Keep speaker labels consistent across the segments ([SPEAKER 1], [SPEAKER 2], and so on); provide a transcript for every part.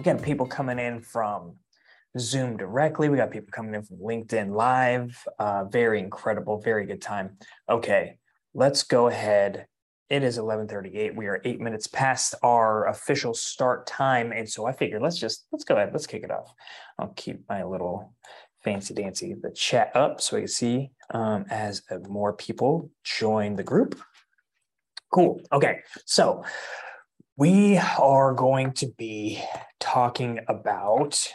[SPEAKER 1] we got people coming in from Zoom directly. We got people coming in from LinkedIn Live. Uh, very incredible, very good time. Okay, let's go ahead. It is 11:38. We are eight minutes past our official start time, and so I figured let's just let's go ahead. Let's kick it off. I'll keep my little fancy dancy the chat up so we can see um, as more people join the group. Cool. Okay, so we are going to be talking about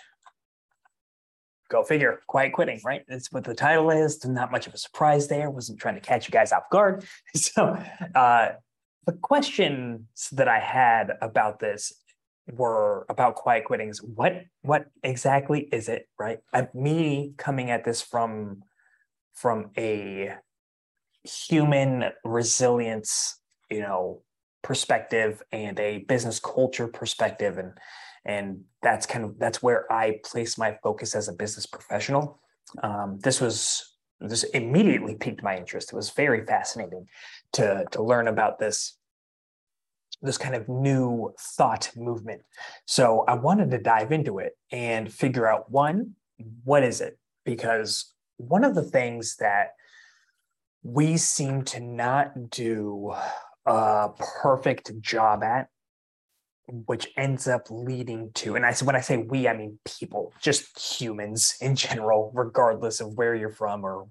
[SPEAKER 1] go figure quiet quitting right? That's what the title is. Not much of a surprise there. Wasn't trying to catch you guys off guard. So uh, the questions that i had about this were about quiet quitting is what what exactly is it right? Me coming at this from from a human resilience you know perspective and a business culture perspective. And and that's kind of that's where i place my focus as a business professional. Um, this was this immediately piqued my interest. It was very fascinating to to learn about this this kind of new thought movement. So i wanted to dive into it and figure out one what is it? Because one of the things that we seem to not do a perfect job at which ends up leading to and i said when i say we i mean people just humans in general regardless of where you're from or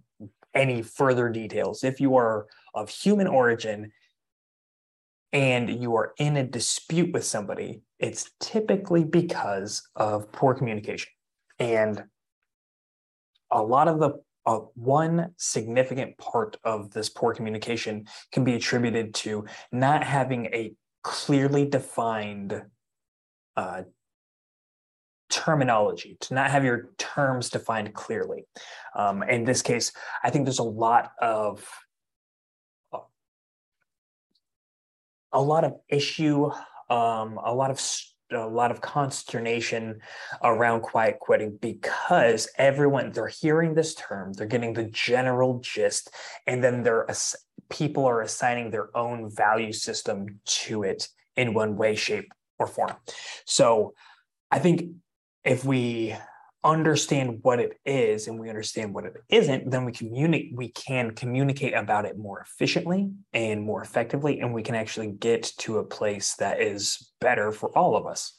[SPEAKER 1] any further details. If you are of human origin and you are in a dispute with somebody it's typically because of poor communication. And a lot of the uh, one significant part of this poor communication can be attributed to not having a clearly defined uh, terminology, to not have your terms defined clearly. Um, in this case, I think there's a lot of a lot of issue, um, a lot of a lot of consternation around quiet quitting because everyone they're hearing this term they're getting the general gist and then they're people are assigning their own value system to it in one way shape or form. So i think if we understand what it is and we understand what it isn't, then we communicate we can communicate about it more efficiently and more effectively, and we can actually get to a place that is better for all of us.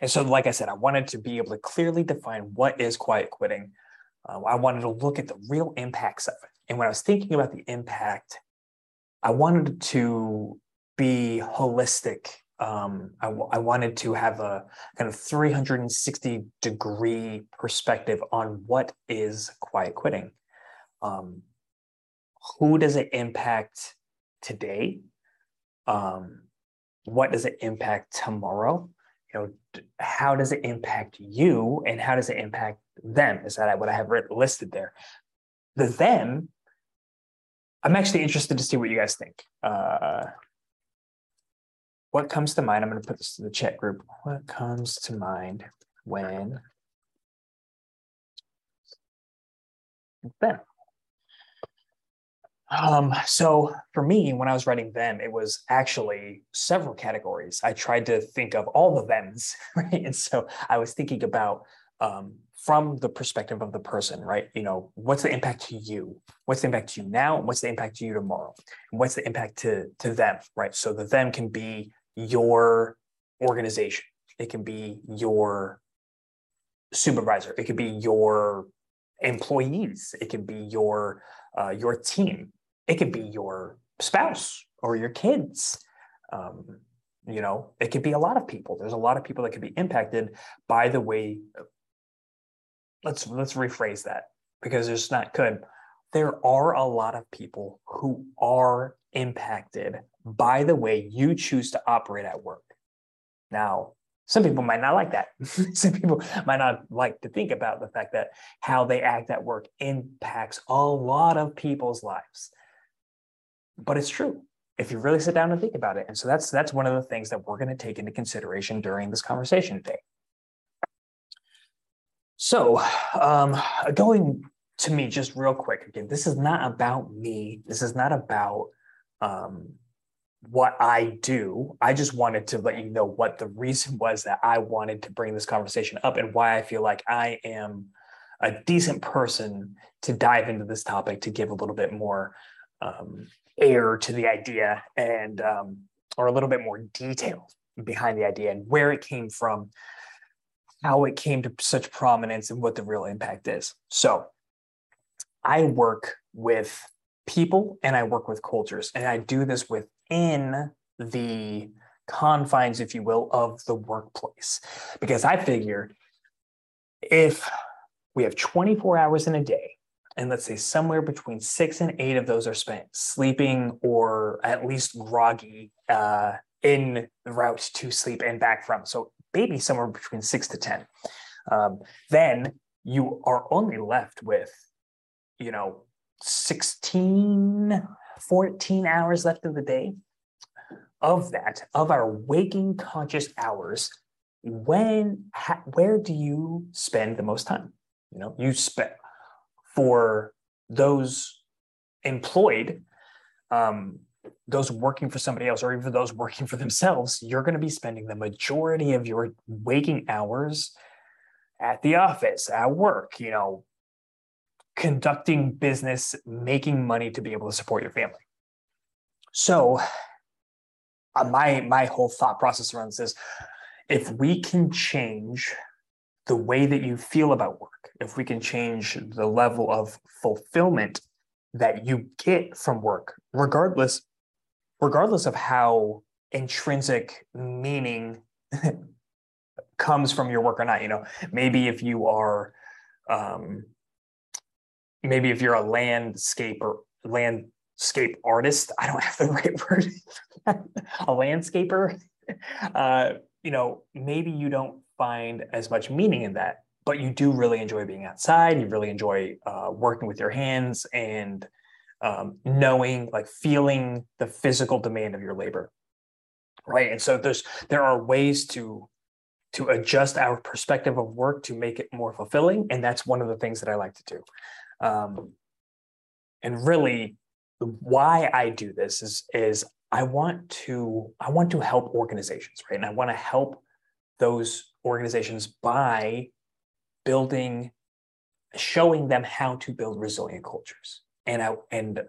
[SPEAKER 1] And so, like I said, I wanted to be able to clearly define what is quiet quitting. Uh, I wanted to look at the real impacts of it. And when I was thinking about the impact, I wanted to be holistic um, I, w- I wanted to have a kind of 360 degree perspective on what is quiet quitting. Um, who does it impact today? Um, what does it impact tomorrow? You know, how does it impact you, and how does it impact them? Is that what I have listed there? The them. I'm actually interested to see what you guys think. Uh, what comes to mind? I'm going to put this to the chat group. What comes to mind when them? Um, so for me, when I was writing them, it was actually several categories. I tried to think of all the thems, right? And so I was thinking about um, from the perspective of the person, right? You know, what's the impact to you? What's the impact to you now? What's the impact to you tomorrow? And what's the impact to to them, right? So the them can be your organization. It can be your supervisor. It could be your employees. It can be your uh, your team. It could be your spouse or your kids. Um, you know, it could be a lot of people. There's a lot of people that could be impacted by the way. Let's let's rephrase that because it's not good. There are a lot of people who are impacted by the way you choose to operate at work. Now, some people might not like that. some people might not like to think about the fact that how they act at work impacts a lot of people's lives. But it's true if you really sit down and think about it. And so that's that's one of the things that we're going to take into consideration during this conversation today. So, um, going to me just real quick again, this is not about me. This is not about um, what I do. I just wanted to let you know what the reason was that I wanted to bring this conversation up and why I feel like I am a decent person to dive into this topic to give a little bit more um, air to the idea and um, or a little bit more detail behind the idea and where it came from how it came to such prominence and what the real impact is so i work with people and i work with cultures and i do this within the confines if you will of the workplace because i figure if we have 24 hours in a day and let's say somewhere between six and eight of those are spent sleeping or at least groggy uh, in the route to sleep and back from. So maybe somewhere between six to 10. Um, then you are only left with, you know, 16, 14 hours left of the day. Of that, of our waking conscious hours, when, ha, where do you spend the most time? You know, you spend for those employed, um, those working for somebody else, or even those working for themselves, you're going to be spending the majority of your waking hours at the office, at work, you know, conducting business, making money to be able to support your family. So, uh, my my whole thought process around this is, if we can change the way that you feel about work, if we can change the level of fulfillment that you get from work, regardless, regardless of how intrinsic meaning comes from your work or not. You know, maybe if you are, um, maybe if you're a landscape or landscape artist, I don't have the right word, a landscaper. Uh, you know, maybe you don't find as much meaning in that but you do really enjoy being outside. You really enjoy uh, working with your hands and um, knowing, like feeling the physical demand of your labor, right? And so there's there are ways to to adjust our perspective of work to make it more fulfilling, and that's one of the things that I like to do. Um, and really, why I do this is is I want to I want to help organizations, right? And I want to help those organizations by building, showing them how to build resilient cultures. And I, and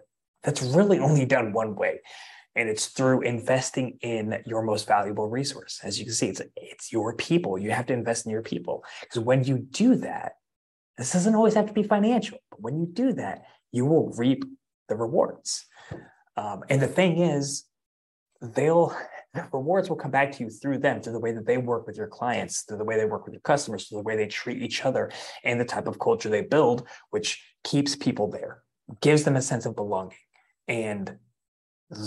[SPEAKER 1] that's really only done one way. And it's through investing in your most valuable resource. As you can see, it's, it's your people. You have to invest in your people. Because when you do that, this doesn't always have to be financial, but when you do that, you will reap the rewards. Um, and the thing is, they'll the rewards will come back to you through them, through the way that they work with your clients, through the way they work with your customers, through the way they treat each other, and the type of culture they build, which keeps people there, gives them a sense of belonging, and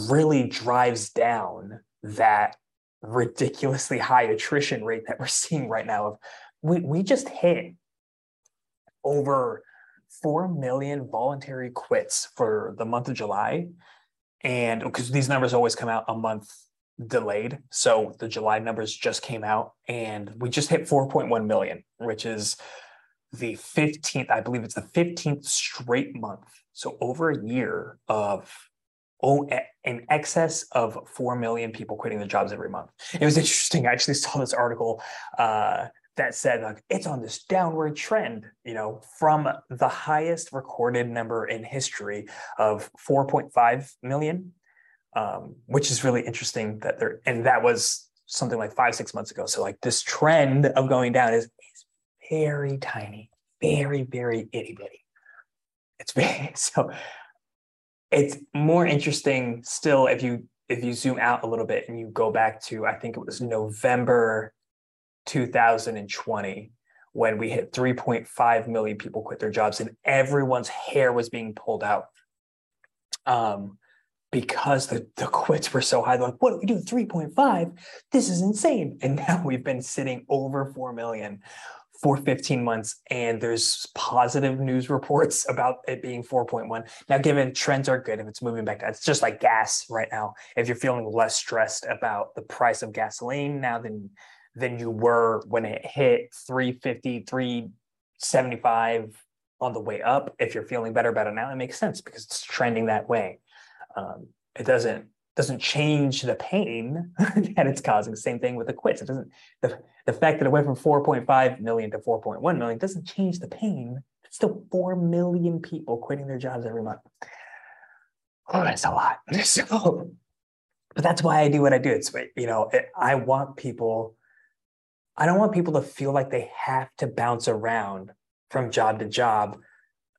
[SPEAKER 1] really drives down that ridiculously high attrition rate that we're seeing right now. Of we, we just hit over 4 million voluntary quits for the month of July. And because these numbers always come out a month delayed. So the July numbers just came out and we just hit 4.1 million, which is the 15th, I believe it's the 15th straight month. So over a year of oh, in excess of 4 million people quitting their jobs every month. It was interesting. I actually saw this article uh, that said like it's on this downward trend, you know, from the highest recorded number in history of 4.5 million um, which is really interesting that they're and that was something like five six months ago. So like this trend of going down is, is very tiny very very itty bitty. It's very so it's more interesting still if you if you zoom out a little bit and you go back to i think it was november 2020 when we hit 3.5 million people quit their jobs and everyone's hair was being pulled out um, because the, the quits were so high. They're like, what do we do? 3.5? This is insane. And now we've been sitting over 4 million for 15 months. And there's positive news reports about it being 4.1. Now, given trends are good, if it's moving back, down it's just like gas right now. If you're feeling less stressed about the price of gasoline now than than you were when it hit 350, 375 on the way up, if you're feeling better about it now, it makes sense because it's trending that way um, it doesn't doesn't change the pain that it's causing. Same thing with the quits. It doesn't the, the fact that it went from 4.5 million to 4.1 million doesn't change the pain. It's still 4 million people quitting their jobs every month. Oh, that's a lot. So, but that's why I do what I do. It's like you know, it, I want people, I don't want people to feel like they have to bounce around from job to job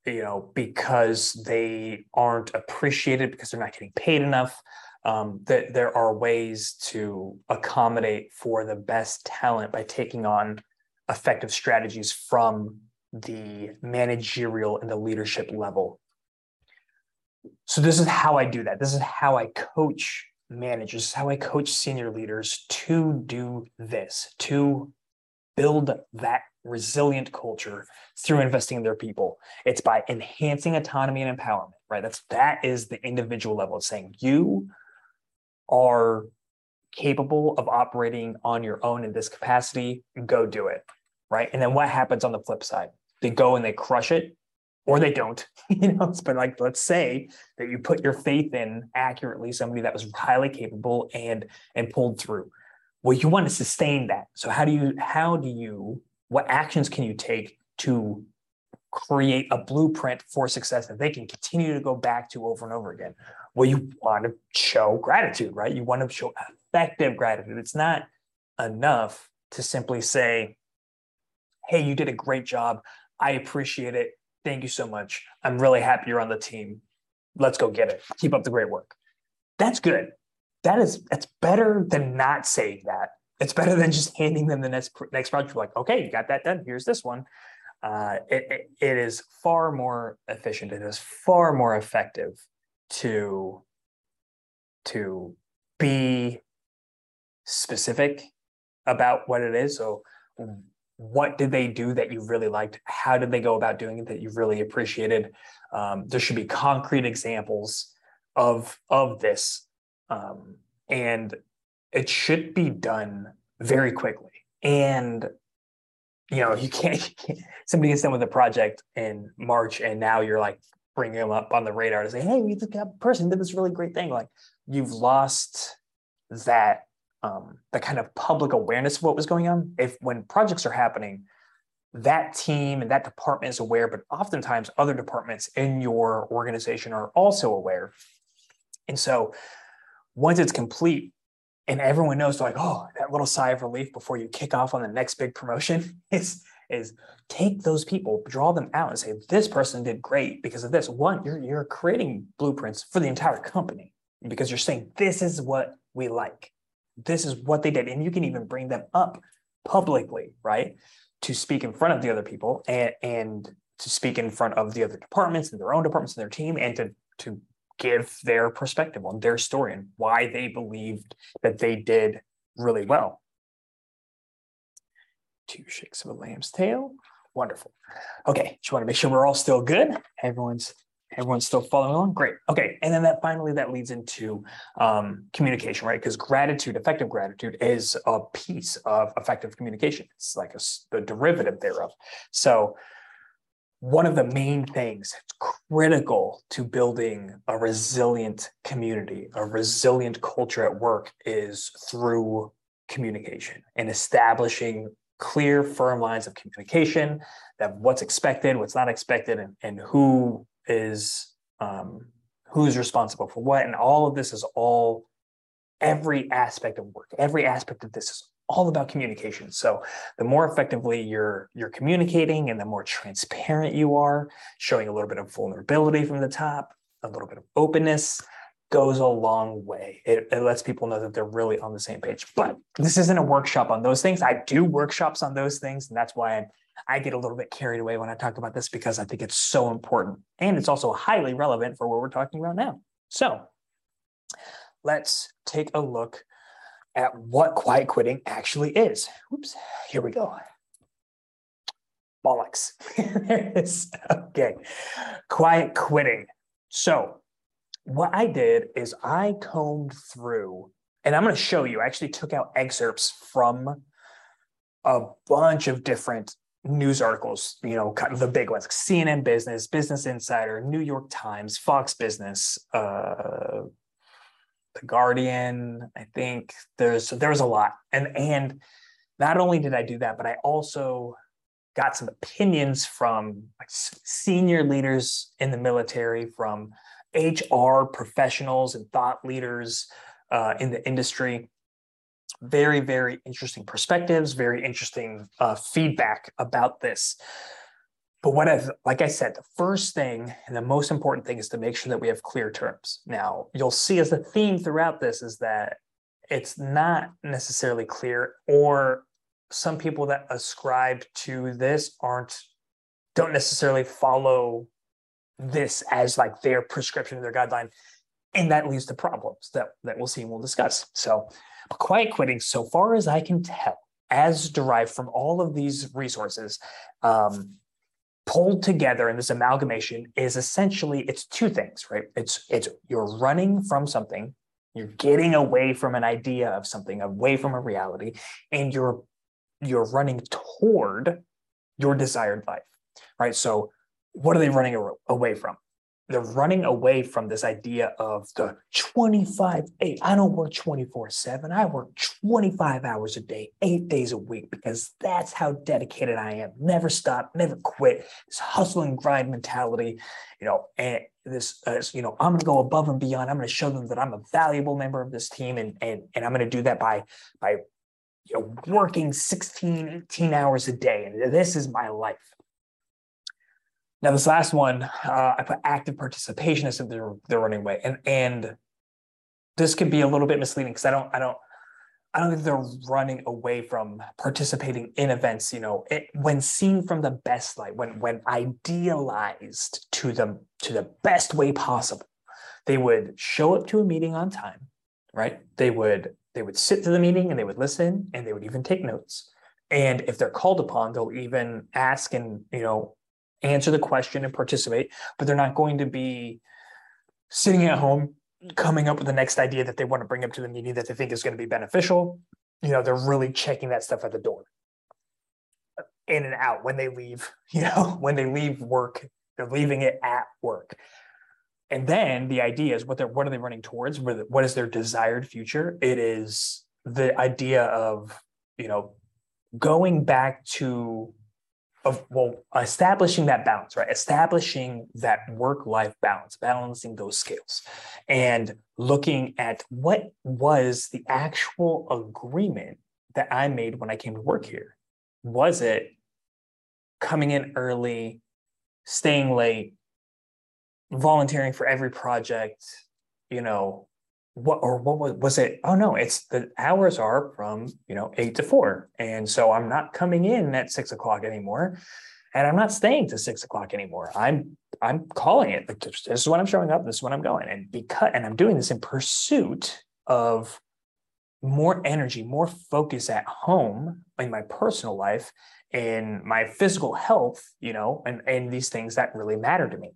[SPEAKER 1] you know, because they aren't appreciated because they're not getting paid enough. Um, that there are ways to accommodate for the best talent by taking on effective strategies from the managerial and the leadership level. So this is how I do that. This is how I coach managers, how I coach senior leaders to do this, to build that resilient culture through investing in their people. It's by enhancing autonomy and empowerment, right? That's that is the individual level. of saying you are capable of operating on your own in this capacity, go do it. Right. And then what happens on the flip side? They go and they crush it or they don't, you know, but like, let's say that you put your faith in accurately somebody that was highly capable and, and pulled through. Well, you want to sustain that. So how do you, how do you what actions can you take to create a blueprint for success that they can continue to go back to over and over again? Well, you want to show gratitude, right? You want to show effective gratitude. It's not enough to simply say, hey, you did a great job. I appreciate it. Thank you so much. I'm really happy you're on the team. Let's go get it. Keep up the great work. That's good. That is that's better than not saying that it's better than just handing them the next next project. Like, okay, you got that done. Here's this one. Uh, it, it, it is far more efficient. It is far more effective to to be specific about what it is. So, what did they do that you really liked? How did they go about doing it that you really appreciated? Um, there should be concrete examples of of this, um, and it should be done very quickly. And you know, you can't, you can't, somebody gets done with a project in March and now you're like bringing them up on the radar to say, hey, we this person did this really great thing. Like you've lost that um, the kind of public awareness of what was going on. If when projects are happening, that team and that department is aware, but oftentimes other departments in your organization are also aware. And so once it's complete, and everyone knows like oh that little sigh of relief before you kick off on the next big promotion is is take those people draw them out and say this person did great because of this one you're you're creating blueprints for the entire company because you're saying this is what we like this is what they did and you can even bring them up publicly right to speak in front of the other people and and to speak in front of the other departments and their own departments and their team and to to give their perspective on their story and why they believed that they did really well. Two shakes of a lamb's tail. Wonderful. Okay, just want to make sure we're all still good. Everyone's everyone's still following along. Great. Okay, and then that finally that leads into um, communication, right? Because gratitude, effective gratitude, is a piece of effective communication. It's like a, the derivative thereof. So one of the main things critical to building a resilient community, a resilient culture at work is through communication and establishing clear, firm lines of communication that what's expected, what's not expected, and, and who is um, who's responsible for what. And all of this is all every aspect of work, every aspect of this is all about communication. So the more effectively you're you're communicating and the more transparent you are, showing a little bit of vulnerability from the top, a little bit of openness goes a long way. It, it lets people know that they're really on the same page. But this isn't a workshop on those things. I do workshops on those things, and that's why I, I get a little bit carried away when I talk about this because I think it's so important and it's also highly relevant for what we're talking about now. So let's take a look at what quiet quitting actually is. Oops, here we go. Bollocks. there it is. Okay. Quiet quitting. So, what I did is I combed through, and I'm going to show you, I actually took out excerpts from a bunch of different news articles, you know, kind of the big ones, CNN Business, Business Insider, New York Times, Fox Business, uh, the Guardian. I think there's there was a lot, and and not only did I do that, but I also got some opinions from like senior leaders in the military, from HR professionals and thought leaders uh, in the industry. Very, very interesting perspectives, very interesting uh, feedback about this. But what I've, like I said, the first thing and the most important thing is to make sure that we have clear terms. Now, you'll see as a theme throughout this is that it's not necessarily clear, or some people that ascribe to this aren't, don't necessarily follow this as like their prescription, their guideline. And that leads to problems that, that we'll see and we'll discuss. So, quiet quitting, so far as I can tell, as derived from all of these resources, um, pulled together in this amalgamation is essentially it's two things right? It's it's you're running from something you're getting away from an idea of something away from a reality and you're you're running toward your desired life right? So what are they running away from they're running away from this idea of the 25 8 i don't work 24 7 i work 25 hours a day eight days a week because that's how dedicated i am. Never stop never quit. This hustle and grind mentality you know and this uh, you know i'm going to go above and beyond. I'm going to show them that i'm a valuable member of this team and and, and i'm going to do that by by you know working 16 18 hours a day. And this is my life now, this last one, uh, I put active participation as if they're they're running away, and and this could be a little bit misleading because I don't I don't I don't think they're running away from participating in events. You know, it, when seen from the best light, when when idealized to the to the best way possible, they would show up to a meeting on time, right? They would they would sit to the meeting and they would listen and they would even take notes. And if they're called upon, they'll even ask and you know answer the question and participate, but they're not going to be sitting at home coming up with the next idea that they want to bring up to the meeting that they think is going to be beneficial. You know, they're really checking that stuff at the door. In and out when they leave, you know, when they leave work, they're leaving it at work. And then the idea is what they're what are they running towards? What is their desired future? It is the idea of, you know, going back to of well establishing that balance right? Establishing that work life balance balancing those scales and looking at what was the actual agreement that i made when i came to work here. Was it coming in early staying late volunteering for every project you know what or what was, was it oh no it's the hours are from you know eight to four. And so i'm not coming in at six o'clock anymore and i'm not staying to six o'clock anymore. I'm i'm calling it like this is when i'm showing up this is when i'm going. And because and i'm doing this in pursuit of more energy more focus at home in my personal life in my physical health you know and and these things that really matter to me.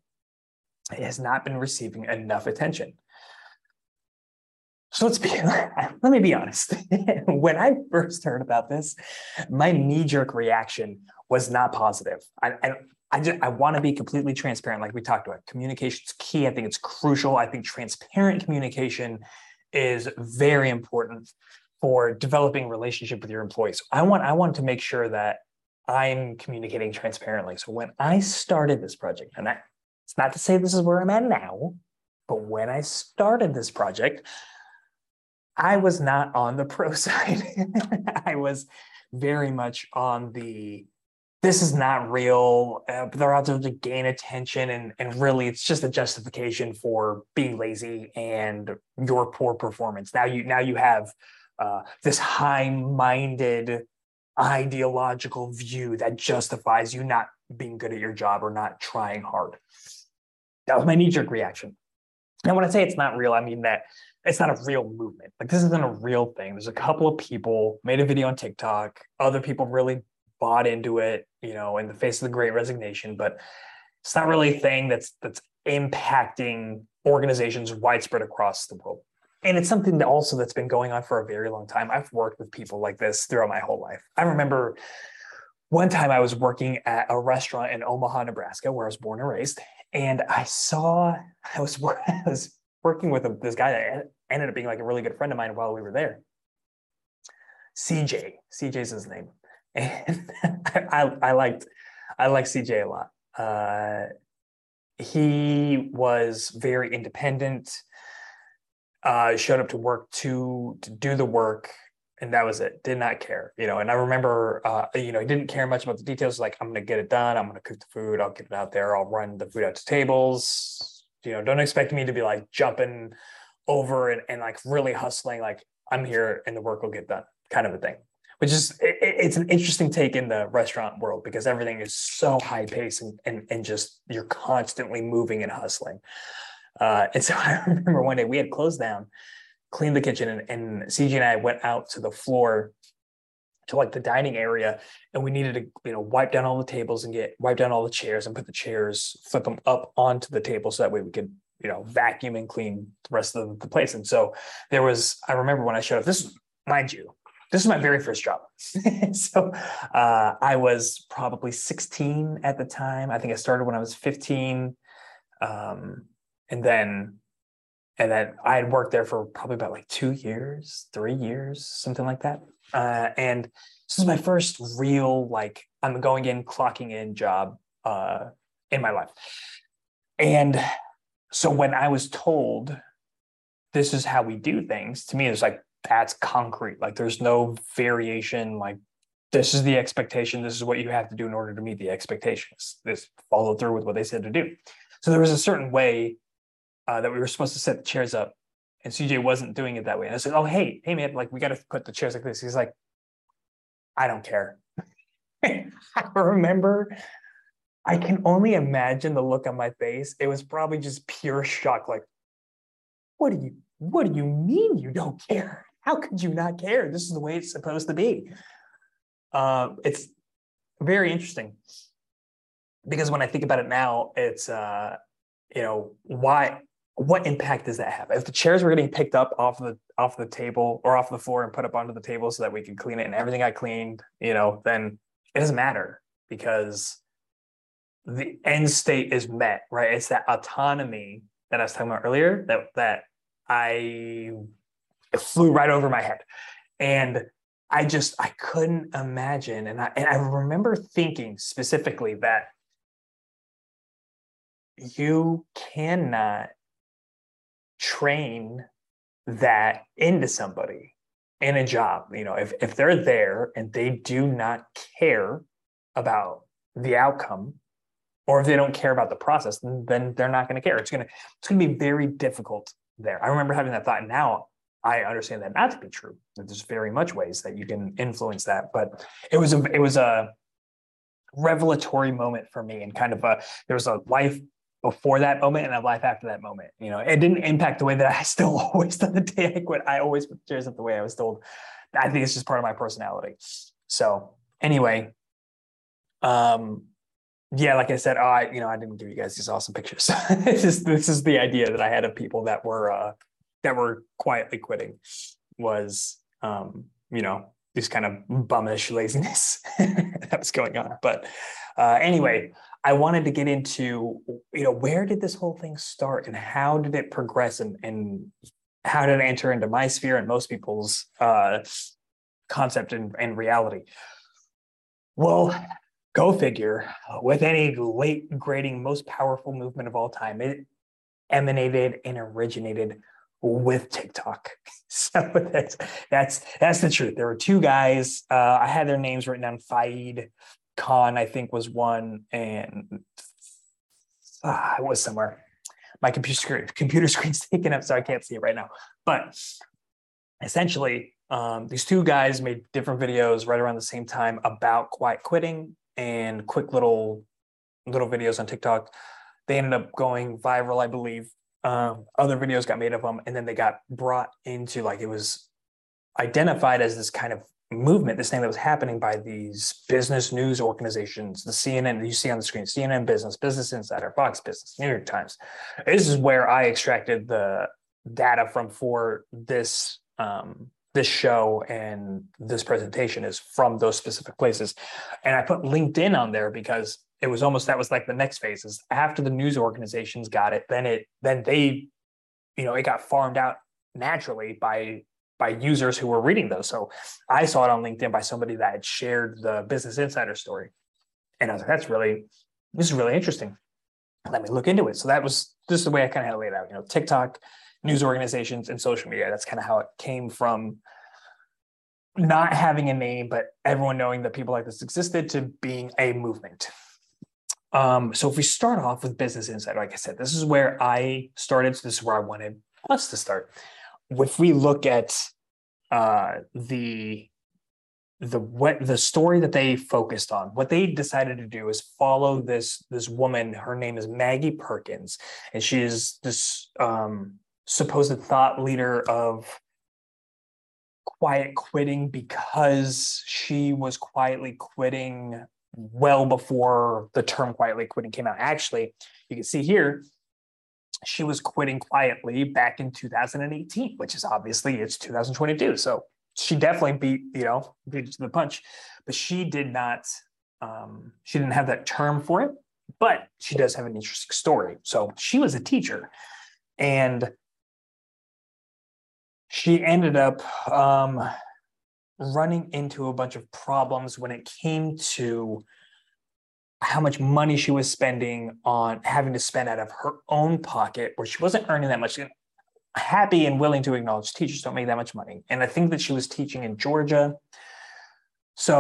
[SPEAKER 1] It has not been receiving enough attention so let's be let me be honest. when I first heard about this, my knee-jerk reaction was not positive. I, I, I just I want to be completely transparent, like we talked about. Communication is key. I think it's crucial. I think transparent communication is very important for developing relationship with your employees. I want I want to make sure that I'm communicating transparently. So when I started this project, and I, it's not to say this is where I'm at now, but when I started this project, I was not on the pro side. I was very much on the this is not real. Uh, they're out there to gain attention, and and really, it's just a justification for being lazy and your poor performance. Now you now you have uh, this high-minded ideological view that justifies you not being good at your job or not trying hard. That was my knee-jerk reaction. And when I say it's not real, I mean that it's not a real movement. Like this isn't a real thing. There's a couple of people made a video on TikTok. Other people really bought into it, you know, in the face of the great resignation, but it's not really a thing that's that's impacting organizations widespread across the world. And it's something that also that's been going on for a very long time. I've worked with people like this throughout my whole life. I remember one time I was working at a restaurant in Omaha, Nebraska, where I was born and raised, and I saw I was I was working with this guy that ended up being like a really good friend of mine while we were there. CJ, CJ's his name, and I, I liked I like CJ a lot. Uh, he was very independent. Uh, showed up to work to to do the work, and that was it. Did not care, you know. And I remember, uh, you know, he didn't care much about the details. Like, I'm going to get it done. I'm going to cook the food. I'll get it out there. I'll run the food out to tables. You know, don't expect me to be like jumping over and, and like really hustling. Like, I'm here and the work will get done, kind of a thing which is it, it's an interesting take in the restaurant world because everything is so high paced and, and, and just you're constantly moving and hustling. Uh, and so I remember one day we had closed down, cleaned the kitchen, and, and CJ and I went out to the floor to like the dining area and we needed to you know wipe down all the tables and get wipe down all the chairs and put the chairs flip them up onto the table so that way we could you know vacuum and clean the rest of the place and so there was i remember when i showed up this mind you this is my very first job. so uh, I was probably 16 at the time. I think I started when I was 15. Um, and then and then I had worked there for probably about like two years, three years, something like that. Uh, and this is my first real like I'm going in, clocking in job uh, in my life. And so when I was told this is how we do things, to me it's like that's concrete. Like there's no variation. Like this is the expectation. This is what you have to do in order to meet the expectations. This follow through with what they said to do. So there was a certain way uh, that we were supposed to set the chairs up, and CJ wasn't doing it that way. And I said, "Oh, hey, hey, man, like we got to put the chairs like this." He's like, "I don't care." I remember. I can only imagine the look on my face. It was probably just pure shock. Like, what do you? What do you mean you don't care? how could you not care? This is the way it's supposed to be. Uh, it's very interesting because when I think about it now, it's uh, you know why what impact does that have? If the chairs were getting picked up off the off the table or off the floor and put up onto the table so that we could clean it and everything I cleaned, you know, then it doesn't matter because the end state is met, right? It's that autonomy that I was talking about earlier that that I flew right over my head. And I just I couldn't imagine. And I and I remember thinking specifically that you cannot train that into somebody in a job. You know, if if they're there and they do not care about the outcome, or if they don't care about the process, then, they're not going to care. It's gonna it's gonna be very difficult there. I remember having that thought. Now I understand that not to be true. There's very much ways that you can influence that, but it was a it was a revelatory moment for me, and kind of a there was a life before that moment and a life after that moment. You know, it didn't impact the way that I still always done the day I quit. I always put chairs up the way I was told. I think it's just part of my personality. So anyway, um, yeah, like I said, I you know I didn't give you guys these awesome pictures. this is this is the idea that I had of people that were uh, that were quietly quitting was um, you know this kind of bummish laziness that was going on but uh, anyway i wanted to get into you know where did this whole thing start and how did it progress and, and how did it enter into my sphere and most people's uh, concept and, and reality well go figure with any late grading most powerful movement of all time it emanated and originated with TikTok. So that's that's that's the truth. There were two guys. Uh, I had their names written down. Zaid Khan, I think, was one, and uh, I was somewhere. My computer screen, computer screen's taken up, so I can't see it right now. But essentially, um, these two guys made different videos right around the same time about quiet quitting and quick little little videos on TikTok. They ended up going viral, I believe, um, other videos got made of them and then they got brought into like it was identified as this kind of movement this thing that was happening by these business news organizations the cnn you see on the screen cnn business business insider fox business new york times this is where i extracted the data from for this um, this show and this presentation is from those specific places and i put linkedin on there because it was almost that was like the next phase is after the news organizations got it then it then they you know it got farmed out naturally by by users who were reading those. So I saw it on LinkedIn by somebody that had shared the Business Insider story. And I was like, that's really, this is really interesting. Let me look into it. So that was this is the way I kind of laid it out. You know, TikTok, news organizations, and social media. That's kind of how it came from not having a name, but everyone knowing that people like this existed to being a movement. Um, so if we start off with Business Insider, like I said, this is where I started. So this is where I wanted us to start if we look at uh, the the what the story that they focused on what they decided to do is follow this this woman her name is maggie perkins and she is this um, supposed thought leader of quiet quitting because she was quietly quitting well before the term quietly quitting came out actually you can see here she was quitting quietly back in 2018, which is obviously it's 2022. So she definitely beat, you know, beat to the punch, but she did not, um, she didn't have that term for it, but she does have an interesting story. So she was a teacher and she ended up um, running into a bunch of problems when it came to how much money she was spending on having to spend out of her own pocket where she wasn't earning that much happy and willing to acknowledge teachers don't make that much money. And i think that she was teaching in georgia. So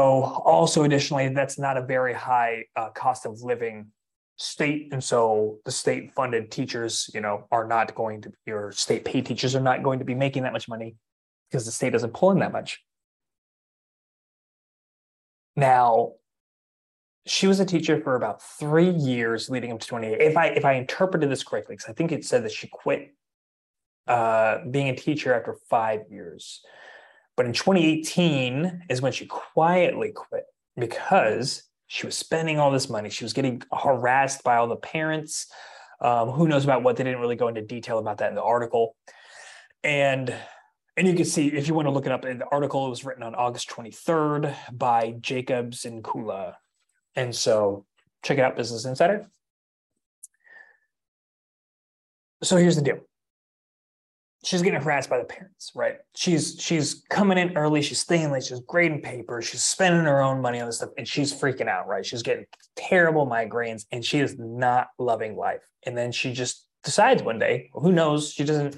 [SPEAKER 1] also additionally that's not a very high uh, cost of living state and so the state funded teachers you know are not going to your state paid teachers are not going to be making that much money because the state doesn't pull in that much. Now she was a teacher for about three years leading up to 28 if i if i interpreted this correctly because i think it said that she quit uh, being a teacher after five years. But in 2018 is when she quietly quit because she was spending all this money. She was getting harassed by all the parents. Um, who knows about what? They didn't really go into detail about that in the article. And and you can see if you want to look it up in the article it was written on august 23rd by Jacob Zinkula. And so check it out, Business Insider. So here's the deal. She's getting harassed by the parents, right? She's she's coming in early, she's staying late, she's grading papers, she's spending her own money on this stuff, and she's freaking out, right? She's getting terrible migraines and she is not loving life. And then she just decides one day, who knows, she doesn't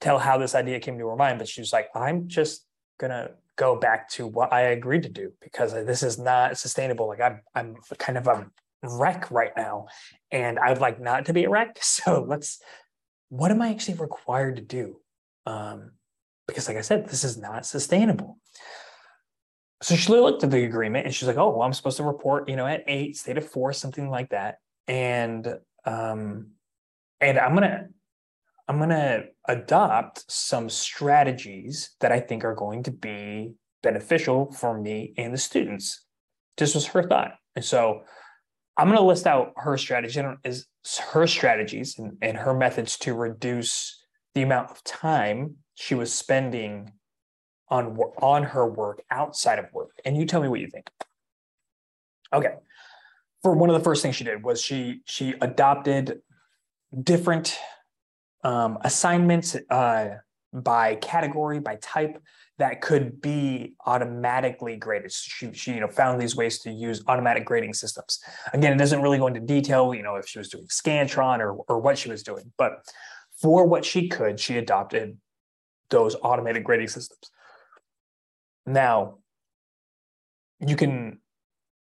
[SPEAKER 1] tell how this idea came to her mind, but she's like, I'm just gonna go back to what I agreed to do because this is not sustainable. Like I'm, I'm kind of a wreck right now, and I'd like not to be a wreck. So let's, what am I actually required to do? Um, because, like I said, this is not sustainable. So she looked at the agreement and she's like, "Oh, well, I'm supposed to report, you know, at eight, state of four, something like that." And um, and I'm gonna I'm going to adopt some strategies that I think are going to be beneficial for me and the students. This was her thought. And so I'm going to list out her strategy is her strategies and, and her methods to reduce the amount of time she was spending on on her work outside of work. And you tell me what you think. Okay. For one of the first things she did was she she adopted different um, assignments uh, by category, by type that could be automatically graded. She, she, you know, found these ways to use automatic grading systems. Again, it doesn't really go into detail, you know, if she was doing Scantron or, or what she was doing, but for what she could, she adopted those automated grading systems. Now, you can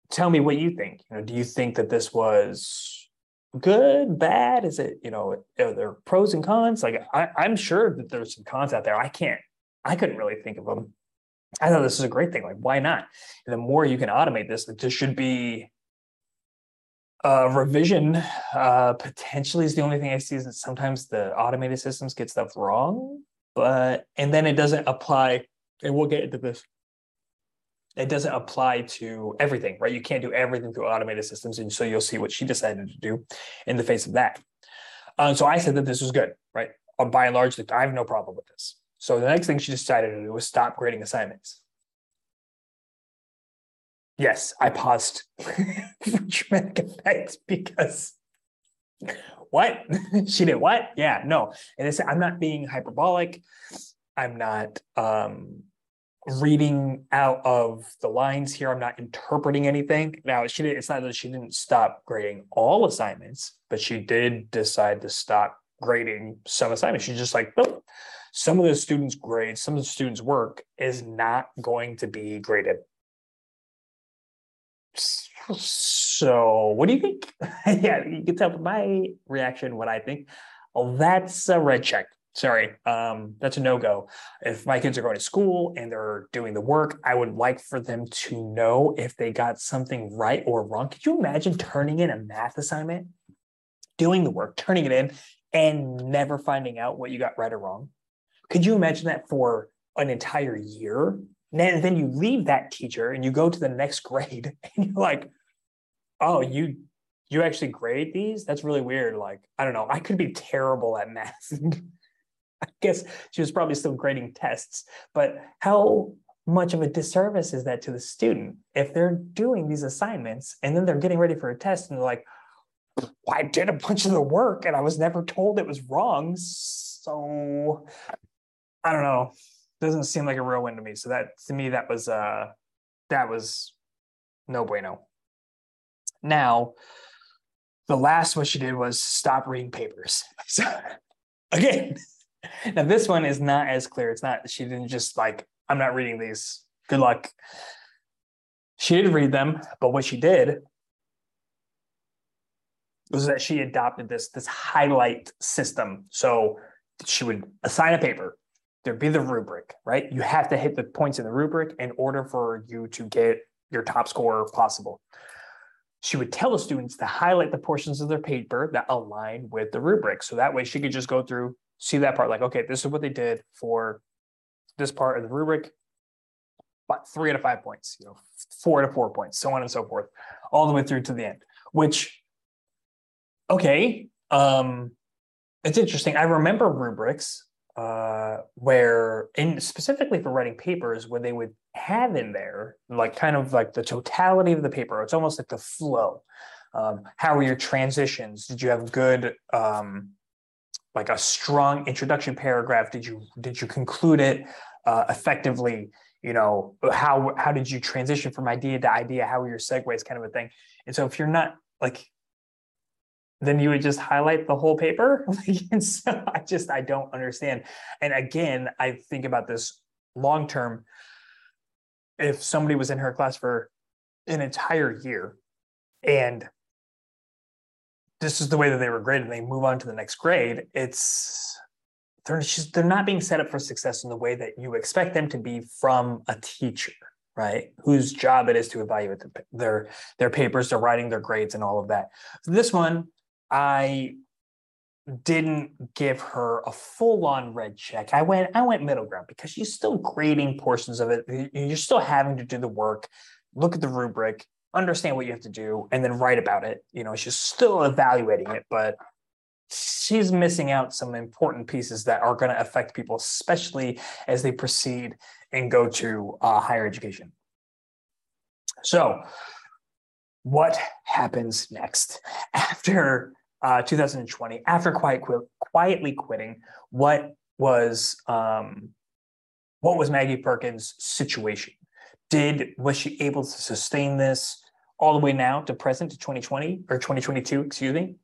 [SPEAKER 1] tell me what you think. You know, do you think that this was good, bad? Is it, you know, are there pros and cons? Like I, I'm sure that there's some cons out there. I can't, I couldn't really think of them. I thought this is a great thing. Like, why not? The more you can automate this, like, this should be uh, revision. Uh, potentially is the only thing I see is that sometimes the automated systems get stuff wrong, but and then it doesn't apply. And we'll get into this it doesn't apply to everything, right? You can't do everything through automated systems. And so you'll see what she decided to do in the face of that. Uh, so I said that this was good, right? Uh, by and large, I have no problem with this. So the next thing she decided to do was stop grading assignments. Yes, I paused for dramatic because what? she did what? Yeah, no. And it's, I'm not being hyperbolic. I'm not um, reading out of the lines here. I'm not interpreting anything. Now, she did, it's not that she didn't stop grading all assignments, but she did decide to stop grading some assignments. She's just like, nope. Some of the students' grades, some of the students' work is not going to be graded. So, what do you think? yeah, you can tell from my reaction what I think. Oh, that's a red check. Sorry, um, that's a no go. If my kids are going to school and they're doing the work, I would like for them to know if they got something right or wrong. Could you imagine turning in a math assignment, doing the work, turning it in, and never finding out what you got right or wrong? Could you imagine that for an entire year? And then you leave that teacher and you go to the next grade and you're like, oh, you you actually grade these? That's really weird. Like, I don't know. I could be terrible at math. I guess she was probably still grading tests, but how much of a disservice is that to the student if they're doing these assignments and then they're getting ready for a test and they're like, well, I did a bunch of the work and I was never told it was wrong. So I don't know. Doesn't seem like a real win to me. So that to me, that was uh that was no bueno. Now, the last what she did was stop reading papers. So again, now this one is not as clear. It's not, she didn't just like, I'm not reading these. Good luck. She did read them, but what she did was that she adopted this this highlight system. So she would assign a paper. There'd be the rubric, right? You have to hit the points in the rubric in order for you to get your top score possible. She would tell the students to highlight the portions of their paper that align with the rubric. So that way she could just go through, see that part, like, okay, this is what they did for this part of the rubric, but three out of five points, you know, four to four points, so on and so forth, all the way through to the end, which okay um it's interesting i remember rubrics uh where in specifically for writing papers where they would have in there like kind of like the totality of the paper. It's almost like the flow um how were your transitions? Did you have good um like a strong introduction paragraph? Did you did you conclude it uh, effectively? You know how how did you transition from idea to idea? How were your segues? Kind of a thing. And so if you're not like then you would just highlight the whole paper. and so I just I don't understand. And again, I think about this long term. If somebody was in her class for an entire year and this is the way that they were graded and they move on to the next grade, it's they're just, they're not being set up for success in the way that you expect them to be from a teacher right whose job it is to evaluate the, their their papers their writing their grades and all of that so this one I didn't give her a full-on red check. I went I went middle ground because she's still grading portions of it. You're still having to do the work, look at the rubric, understand what you have to do, and then write about it. You know, she's still evaluating it, but she's missing out some important pieces that are going to affect people, especially as they proceed and go to uh, higher education. So, what happens next after uh, 2020 after quiet, quietly quitting what was um, what was maggie perkins situation? Did was she able to sustain this all the way now to present to 2020 or 2022 excuse me?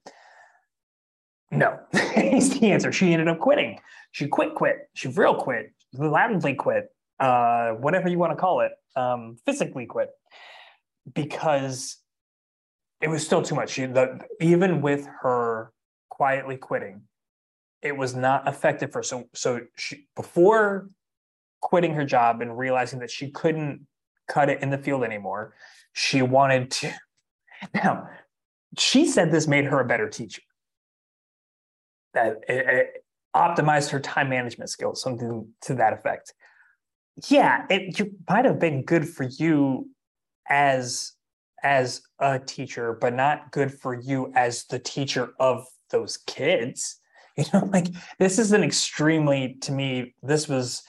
[SPEAKER 1] No is the answer. She ended up quitting. She quit quit. She real quit. Loudly quit. Uh, whatever you want to call it um, physically quit. Because it was still too much. She, the, even with her quietly quitting, it was not effective for so so she before quitting her job and realizing that she couldn't cut it in the field anymore. She wanted to. Now, she said this made her a better teacher. That it, it optimized her time management skills, something to that effect. Yeah, it might have been good for you as as a teacher, but not good for you as the teacher of those kids. You know, like this is an extremely, to me, this was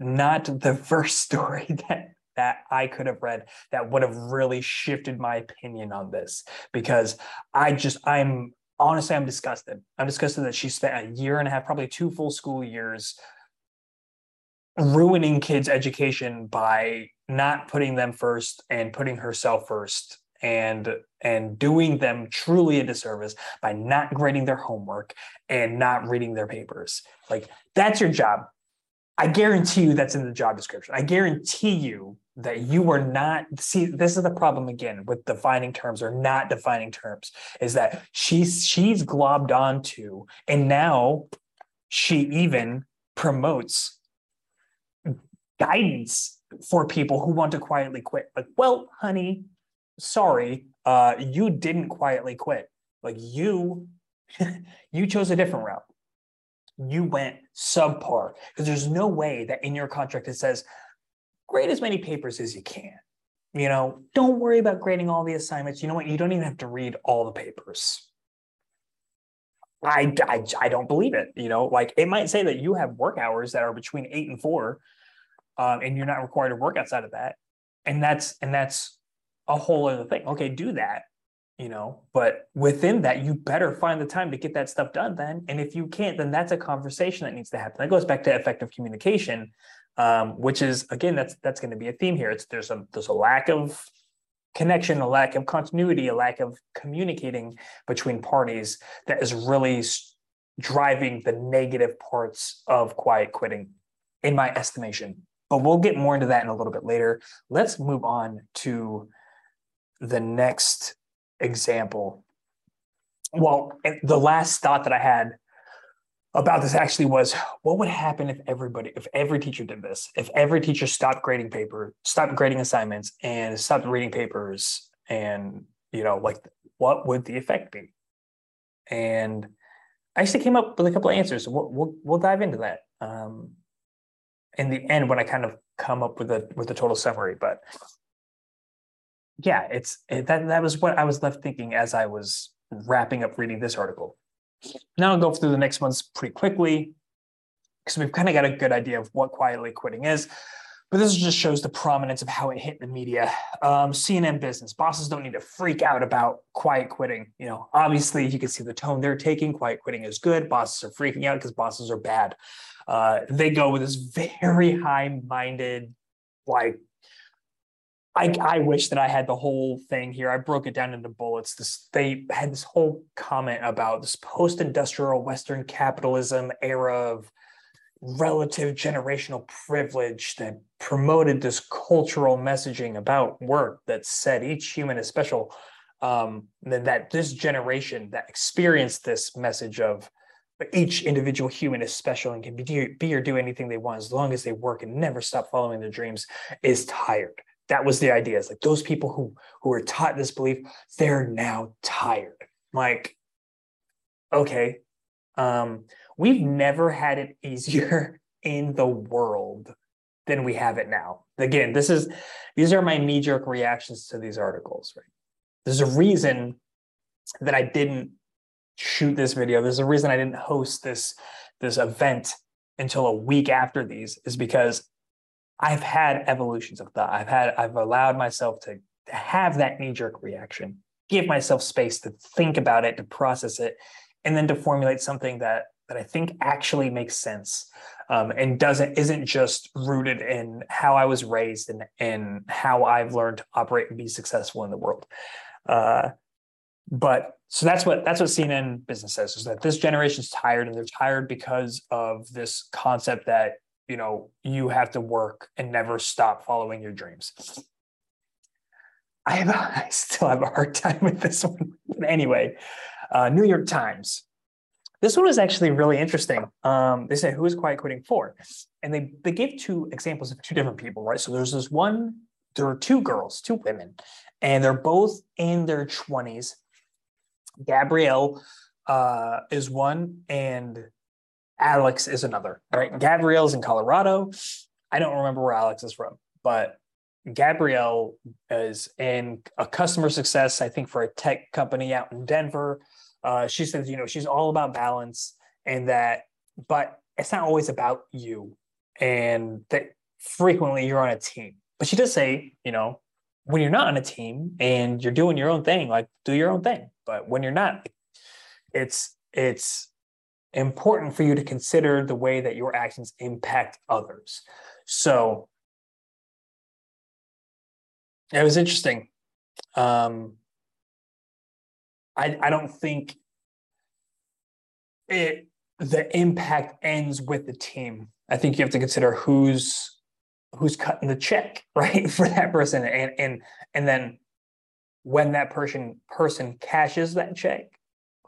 [SPEAKER 1] not the first story that that I could have read that would have really shifted my opinion on this because I just I'm honestly, I'm disgusted. I'm disgusted that she spent a year and a half, probably two full school years, ruining kids' education by not putting them first and putting herself first and and doing them truly a disservice by not grading their homework and not reading their papers. Like that's your job. I guarantee you that's in the job description. I guarantee you that you are not see this is the problem again with defining terms or not defining terms is that she's she's globbed onto and now she even promotes guidance for people who want to quietly quit like well honey sorry uh you didn't quietly quit like you you chose a different route you went subpar because there's no way that in your contract it says grade as many papers as you can. You know, don't worry about grading all the assignments. You know what? You don't even have to read all the papers. I, I, I don't believe it. You know, like it might say that you have work hours that are between eight and four, um, and you're not required to work outside of that. And that's and that's a whole other thing. Okay, do that, you know, but within that, you better find the time to get that stuff done then. And if you can't, then that's a conversation that needs to happen. That goes back to effective communication um, which is again that's that's going to be a theme here. It's there's a there's a lack of connection, a lack of continuity, a lack of communicating between parties that is really driving the negative parts of quiet quitting, in my estimation. But we'll get more into that in a little bit later. Let's move on to the next example. Well, the last thought that I had about this actually was what would happen if everybody if every teacher did this if every teacher stopped grading paper stopped grading assignments and stopped reading papers and you know like what would the effect be and i actually came up with a couple of answers we'll, we'll, we'll dive into that um, in the end when i kind of come up with a with a total summary but yeah it's it, that that was what i was left thinking as i was wrapping up reading this article now I'll go through the next ones pretty quickly because we've kind of got a good idea of what quietly quitting is. But this just shows the prominence of how it hit the media. Um, CNN business bosses don't need to freak out about quiet quitting. You know, obviously you can see the tone they're taking. Quiet quitting is good. Bosses are freaking out because bosses are bad. Uh, they go with this very high-minded, like I, I wish that I had the whole thing here. I broke it down into bullets. This they had this whole comment about this post-industrial Western capitalism era of relative generational privilege that promoted this cultural messaging about work that said each human is special. Um, that this generation that experienced this message of each individual human is special and can be, be or do anything they want as long as they work and never stop following their dreams is tired that was the idea. It's like those people who who were taught this belief, they're now tired. Like, okay, um, we've never had it easier in the world than we have it now. Again, this is these are my knee-jerk reactions to these articles, right? There's a reason that I didn't shoot this video. There's a reason I didn't host this this event until a week after these is because I've had evolutions of thought. I've had, I've allowed myself to, have that knee jerk reaction, give myself space to think about it, to process it, and then to formulate something that that I think actually makes sense um, and doesn't isn't just rooted in how I was raised and and how I've learned to operate and be successful in the world. Uh, but so that's what that's what CNN business says is that this generation is tired and they're tired because of this concept that you know you have to work and never stop following your dreams. I have still have a hard time with this one. But anyway uh, new york times. This one was actually really interesting. Um, they said who is quiet quitting for? And they they gave two examples of two different people right? So there's this one there are two girls two women and they're both in their 20s gabrielle uh, is one and Alex is another, right? Gabrielle's in Colorado. I don't remember where Alex is from, but Gabrielle is in a customer success, I think, for a tech company out in Denver. Uh, she says, you know, she's all about balance and that, but it's not always about you and that frequently you're on a team. But she does say, you know, when you're not on a team and you're doing your own thing, like do your own thing. But when you're not, it's it's important for you to consider the way that your actions impact others. So it was interesting. Um, I I don't think it the impact ends with the team. I think you have to consider who's who's cutting the check, right, for that person, and and and then when that person person cashes that check,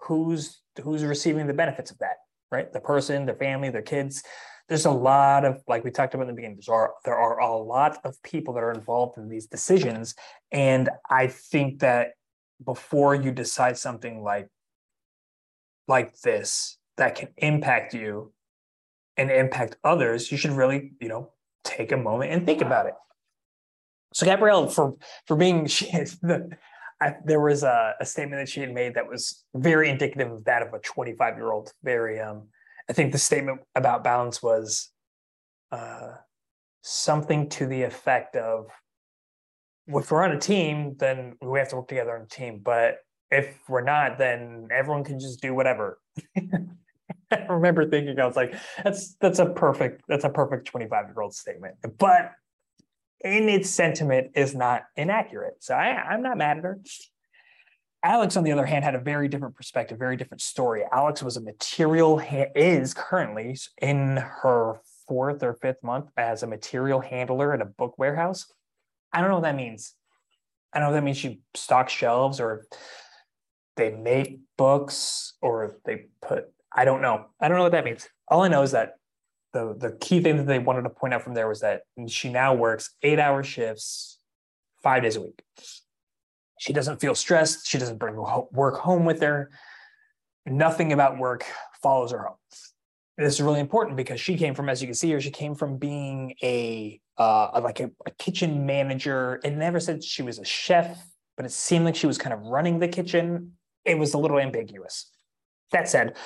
[SPEAKER 1] who's who's receiving the benefits of that, right? The person, their family, their kids. There's a lot of like we talked about in the beginning. There are there are a lot of people that are involved in these decisions, and I think that before you decide something like like this that can impact you and impact others, you should really, you know, take a moment and think about it. So Gabrielle, for for being she the I, there was a, a, statement that she had made that was very indicative of that of a 25 year old. Very, um, I think the statement about balance was uh, something to the effect of, if we're on a team, then we have to work together on a team. But if we're not, then everyone can just do whatever. I remember thinking, I was like, that's that's a perfect that's a perfect 25 year old statement. But in its sentiment is not inaccurate. So I, I'm not mad at her. Alex, on the other hand, had a very different perspective, very different story. Alex was a material, ha- is currently in her fourth or fifth month as a material handler at a book warehouse. I don't know what that means. I don't know if that means she stocks shelves or they make books or they put, I don't know. I don't know what that means. All I know is that the the key thing that they wanted to point out from there was that she now works eight hour shifts five days a week. She doesn't feel stressed. She doesn't bring work home with her. Nothing about work follows her home. This is really important because she came from as you can see here she came from being a uh, like a, a kitchen manager. It never said she was a chef but it seemed like she was kind of running the kitchen. It was a little ambiguous. That said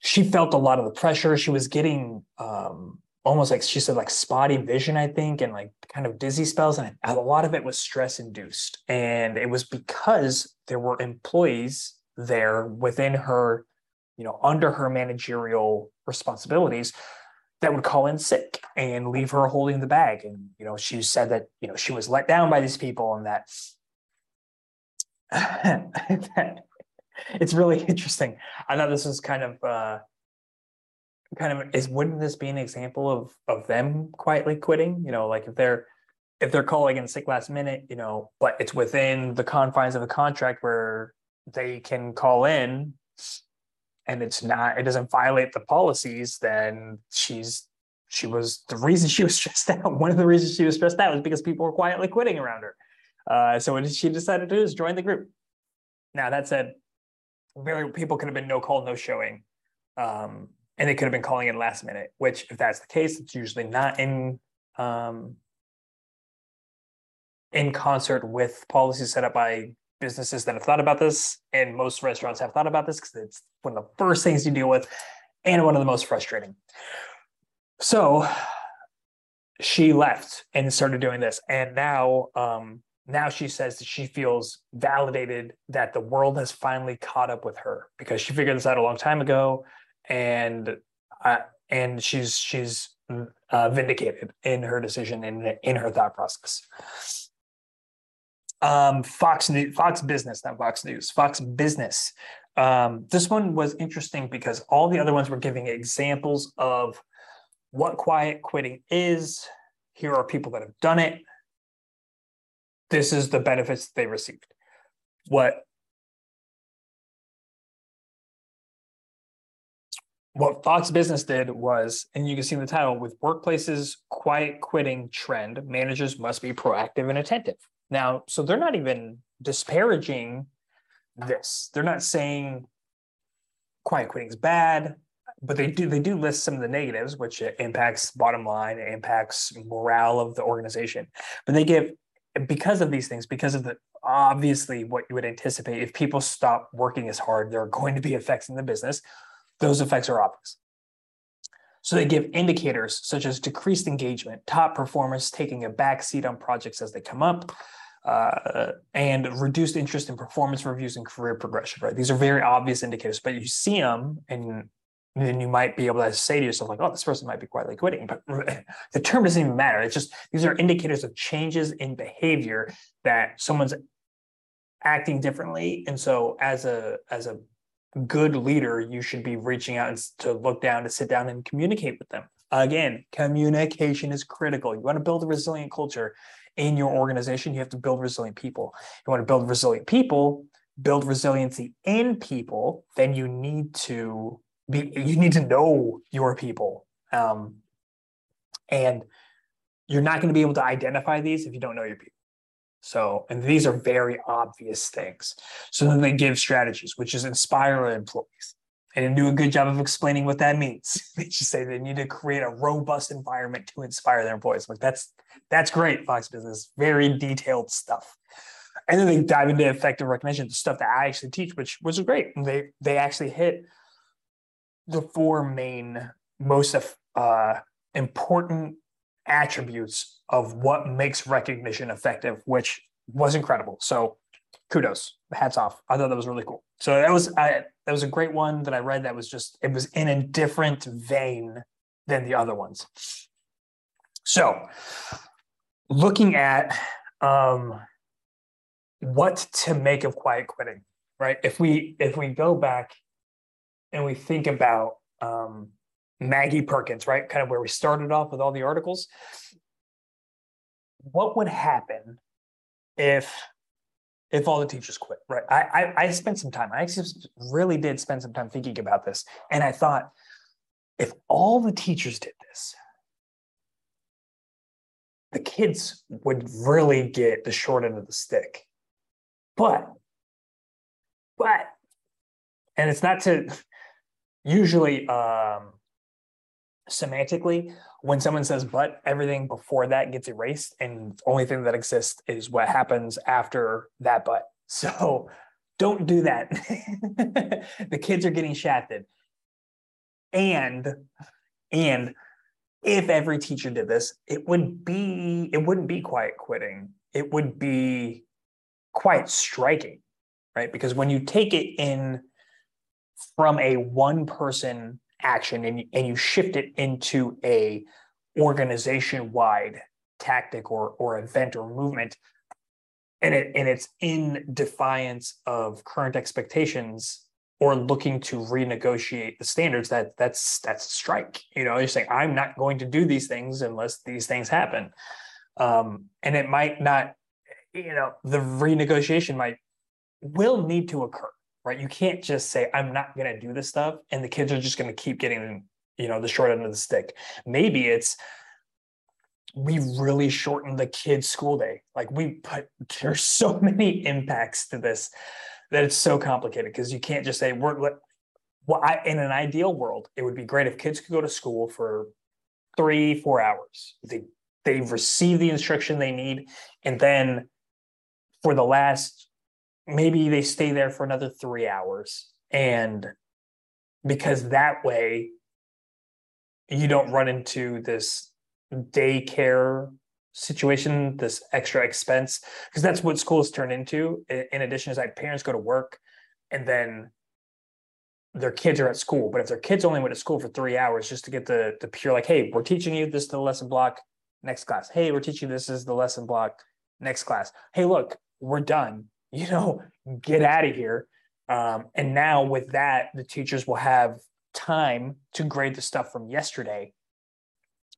[SPEAKER 1] she felt a lot of the pressure. She was getting um, almost like she said, like spotty vision, I think, and like kind of dizzy spells. And a lot of it was stress induced. And it was because there were employees there within her, you know, under her managerial responsibilities that would call in sick and leave her holding the bag. And, you know, she said that, you know, she was let down by these people and that it's really interesting. I thought this was kind of uh, kind of is wouldn't this be an example of of them quietly quitting? You know, like if they're if they're calling in sick last minute, you know, but it's within the confines of the contract where they can call in and it's not it doesn't violate the policies, then she's she was the reason she was stressed out. One of the reasons she was stressed out was because people were quietly quitting around her. Uh, so what she decided to do is join the group. Now that said, very people could have been no call, no showing. Um, and they could have been calling in last minute, which if that's the case, it's usually not in um, in concert with policies set up by businesses that have thought about this. And most restaurants have thought about this because it's one of the first things you deal with and one of the most frustrating. So she left and started doing this. And now um, now she says that she feels validated that the world has finally caught up with her because she figured this out a long time ago and uh, and she's she's uh, vindicated in her decision and in her thought process. Um, fox news fox business not fox news fox business. Um, this one was interesting because all the other ones were giving examples of what quiet quitting is. Here are people that have done it this is the benefits they received. What what Fox Business did was, and you can see in the title, with workplaces quiet quitting trend, managers must be proactive and attentive. Now, so they're not even disparaging this. They're not saying quiet quitting is bad, but they do they do list some of the negatives, which impacts bottom line, impacts morale of the organization. But they give because of these things, because of the obviously what you would anticipate, if people stop working as hard, there are going to be effects in the business. Those effects are obvious. So they give indicators such as decreased engagement, top performers taking a back seat on projects as they come up, uh, and reduced interest in performance reviews and career progression, right? These are very obvious indicators, but you see them and then you might be able to say to yourself, like, oh, this person might be quietly quitting. But the term doesn't even matter. It's just these are indicators of changes in behavior that someone's acting differently. And so as a as a good leader, you should be reaching out to look down, to sit down and communicate with them. Again, communication is critical. You want to build a resilient culture in your organization, you have to build resilient people. You want to build resilient people, build resiliency in people, then you need to be you need to know your people. Um, and you're not going to be able to identify these if you don't know your people. So, and these are very obvious things. So then they give strategies, which is inspire employees. And they didn't do a good job of explaining what that means. They just say they need to create a robust environment to inspire their employees. Like that's that's great, Fox Business. Very detailed stuff. And then they dive into effective recognition, the stuff that I actually teach, which was great. They they actually hit the four main most uh, important attributes of what makes recognition effective, which was incredible. So kudos, hats off. I thought that was really cool. So that was I, that was a great one that I read. That was just it was in a different vein than the other ones. So looking at um, what to make of quiet quitting, right? If we if we go back and we think about um, Maggie Perkins, right? Kind of where we started off with all the articles. What would happen if if all the teachers quit, right? I, I, I spent some time. I actually really did spend some time thinking about this, and I thought, if all the teachers did this, the kids would really get the short end of the stick. But, but, and it's not to usually um, semantically when someone says but everything before that gets erased and the only thing that exists is what happens after that but. So don't do that. The kids are getting shafted. And and if every teacher did this it would be it wouldn't be quiet quitting. It would be quite striking right? Because when you take it in from a one person action and, and you shift it into a organization wide tactic or or event or movement and it and it's in defiance of current expectations or looking to renegotiate the standards that that's that's a strike. You know you're saying i'm not going to do these things unless these things happen. Um, and it might not you know the renegotiation might will need to occur right? You can't just say, I'm not going to do this stuff. And the kids are just going to keep getting, you know, the short end of the stick. Maybe it's, we really shortened the kids' school day. Like we put, there's so many impacts to this that it's so complicated because you can't just say, we're, well, I, in an ideal world, it would be great if kids could go to school for three, four hours. They, they receive the instruction they need. And then for the last maybe they stay there for another three hours. And because that way you don't run into this daycare situation, this extra expense, because that's what schools turn into. In addition, is like parents go to work and then their kids are at school. But if their kids only went to school for three hours just to get the the pure like, hey, we're teaching you this to the lesson block, next class. Hey, we're teaching this is the lesson block, next class. Hey, look, we're done you know, get out of here. Um, and now with that, the teachers will have time to grade the stuff from yesterday.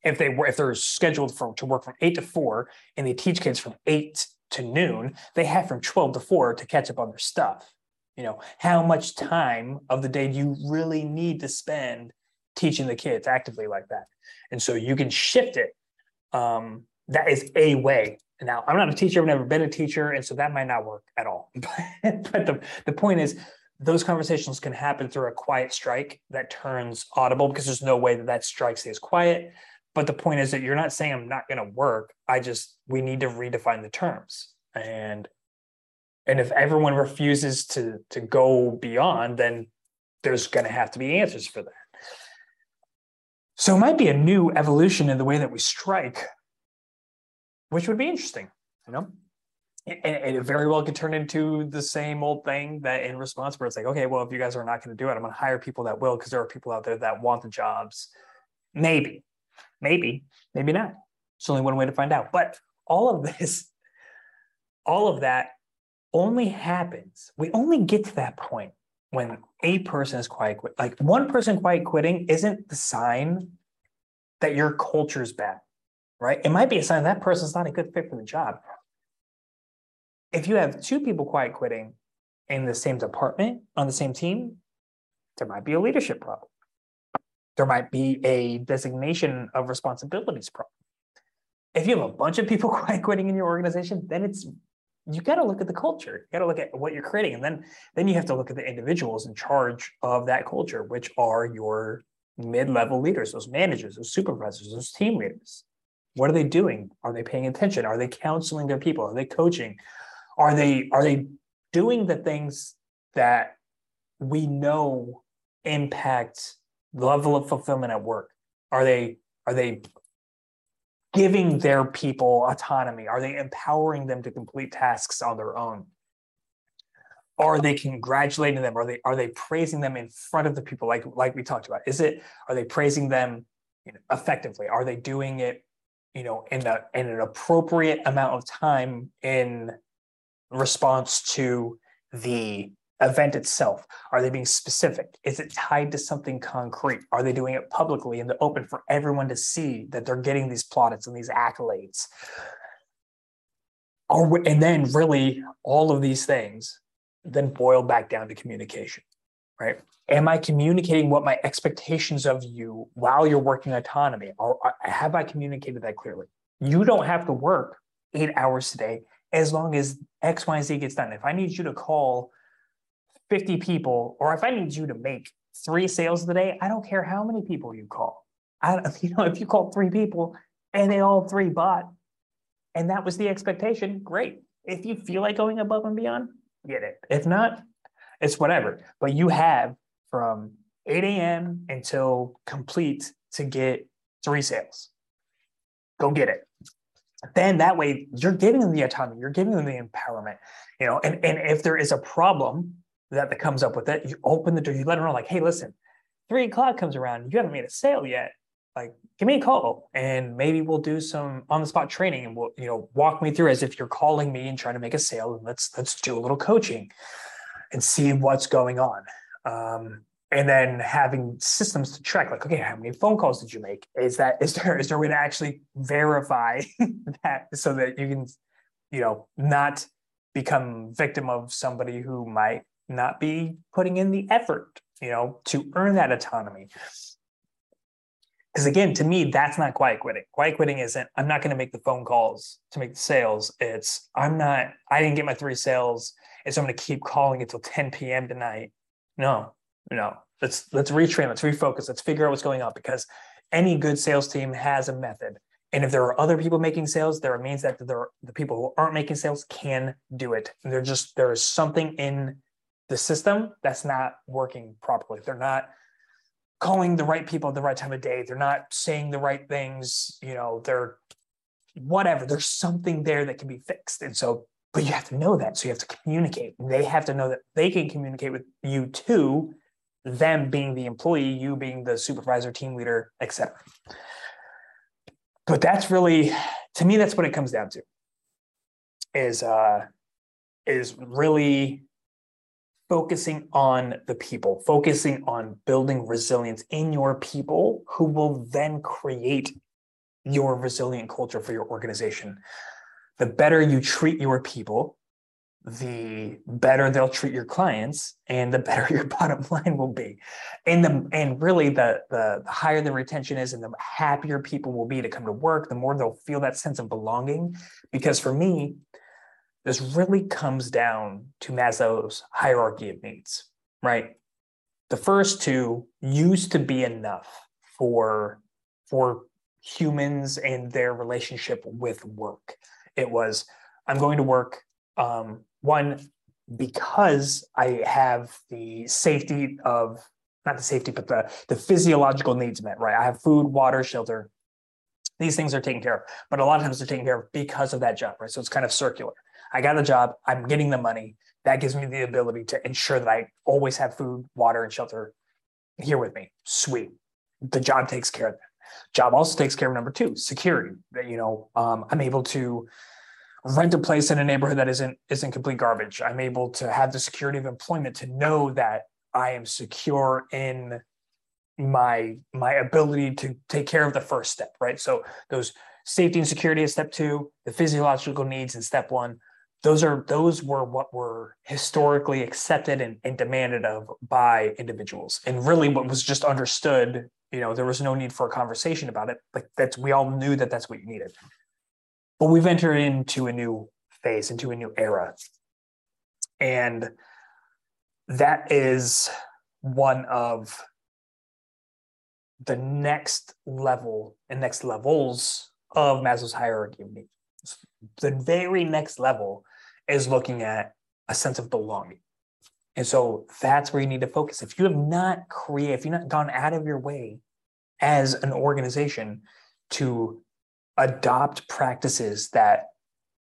[SPEAKER 1] If they were if they're scheduled for to work from eight to four and they teach kids from eight to noon, they have from 12 to four to catch up on their stuff. You know, how much time of the day do you really need to spend teaching the kids actively like that? And so you can shift it. Um, that is a way now, I'm not a teacher, I've never been a teacher, and so that might not work at all. but the, the point is, those conversations can happen through a quiet strike that turns audible because there's no way that that strike stays quiet. But the point is that you're not saying I'm not going to work. I just, we need to redefine the terms. And and if everyone refuses to to go beyond, then there's going to have to be answers for that. So it might be a new evolution in the way that we strike which would be interesting, you know. and, it very well could turn into the same old thing that in response where it's like, okay, well, if you guys are not going to do it, I'm going to hire people that will because there are people out there that want the jobs. Maybe, maybe, maybe not. It's only one way to find out. But all of this, all of that only happens. We only get to that point when a person is quiet quit. Like one person quiet quitting isn't the sign that your culture is bad, right? It might be a sign that person's not a good fit for the job if you have two people quiet quitting in the same department on the same team, there might be a leadership problem. There might be a designation of responsibilities problem. If you have a bunch of people quiet quitting in your organization, then it's you got to look at the culture. You got to look at what you're creating, and then then you have to look at the individuals in charge of that culture, which are your mid-level leaders, those managers, those supervisors, those team leaders. What are they doing? Are they paying attention? Are they counseling their people? Are they coaching? are they are they doing the things that we know impact the level of fulfillment at work are they are they giving their people autonomy are they empowering them to complete tasks on their own are they congratulating them are they are they praising them in front of the people like like we talked about is it are they praising them effectively are they doing it you know in a in an appropriate amount of time in response to the event itself? Are they being specific? Is it tied to something concrete? Are they doing it publicly in the open for everyone to see that they're getting these plaudits and these accolades? Are we, and then really all of these things then boil back down to communication, right? Am I communicating what my expectations of you while you're working autonomy? Or uh, have I communicated that clearly? You don't have to work eight hours a day as long as X, Y, and Z gets done. If I need you to call 50 people, or if I need you to make three sales a day, I don't care how many people you call. I, you know, if you call three people and they all three bought, and that was the expectation, great. If you feel like going above and beyond, get it. If not, it's whatever. But you have from 8 a.m. until complete to get three sales. Go get it then that way you're giving them the autonomy, you're giving them the empowerment, you know, and, and if there is a problem that, that comes up with it, you open the door, you let them know, like, hey, listen, three o'clock comes around, you haven't made a sale yet. Like, give me a call and maybe we'll do some on the spot training and we'll, you know, walk me through as if you're calling me and trying to make a sale. And let's let's do a little coaching and see what's going on. Um, and then having systems to track like okay how many phone calls did you make? Is that is there is there a way to actually verify that so that you can you know not become victim of somebody who might not be putting in the effort you know to earn that autonomy? Because again to me that's not quiet quitting. Quiet quitting isn't i'm not going to make the phone calls to make the sales. It's i'm not i didn't get my three sales and so i'm going to keep calling until 10 p.m tonight no no, let's let's retrain, let's refocus, let's figure out what's going on because any good sales team has a method. And if there are other people making sales, there means that there are, the people who aren't making sales can do it. And they're just there is something in the system that's not working properly. They're not calling the right people at the right time of day. They're not saying the right things. You know, they're whatever. There's something there that can be fixed. And so, but you have to know that. So you have to communicate. They have to know that they can communicate with you too them being the employee, you being the supervisor, team leader, etc. But that's really, to me, that's what it comes down to. Is uh, is really focusing on the people, focusing on building resilience in your people, who will then create your resilient culture for your organization. The better you treat your people, the better they'll treat your clients and the better your bottom line will be. And the and really the, the higher the retention is and the happier people will be to come to work the more they'll feel that sense of belonging. Because for me this really comes down to maslow's hierarchy of needs right? The first two used to be enough for for humans and their relationship with work it was i'm going to work um, one, because I have the safety of not the safety, but the the physiological needs met, right? I have food, water, shelter. These things are taken care of, but a lot of times they're taken care of because of that job, right? So it's kind of circular. I got a job, I'm getting the money. That gives me the ability to ensure that I always have food, water, and shelter here with me. Sweet. The job takes care of that. Job also takes care of number two, security. That you know, um, I'm able to rent a place in a neighborhood that isn't isn't complete garbage. I'm able to have the security of employment to know that I am secure in my my ability to take care of the first step, right? So those safety and security is step two, the physiological needs in step one. Those are those were what were historically accepted and, and demanded of by individuals. And really what was just understood, you know, there was no need for a conversation about it. Like that's we all knew that that's what you needed. But we've entered into a new phase, into a new era. And that is one of the next level and next levels of Maslow's hierarchy of needs. The very next level is looking at a sense of belonging. And so that's where you need to focus. If you have not created, if you've not gone out of your way as an organization to adopt practices that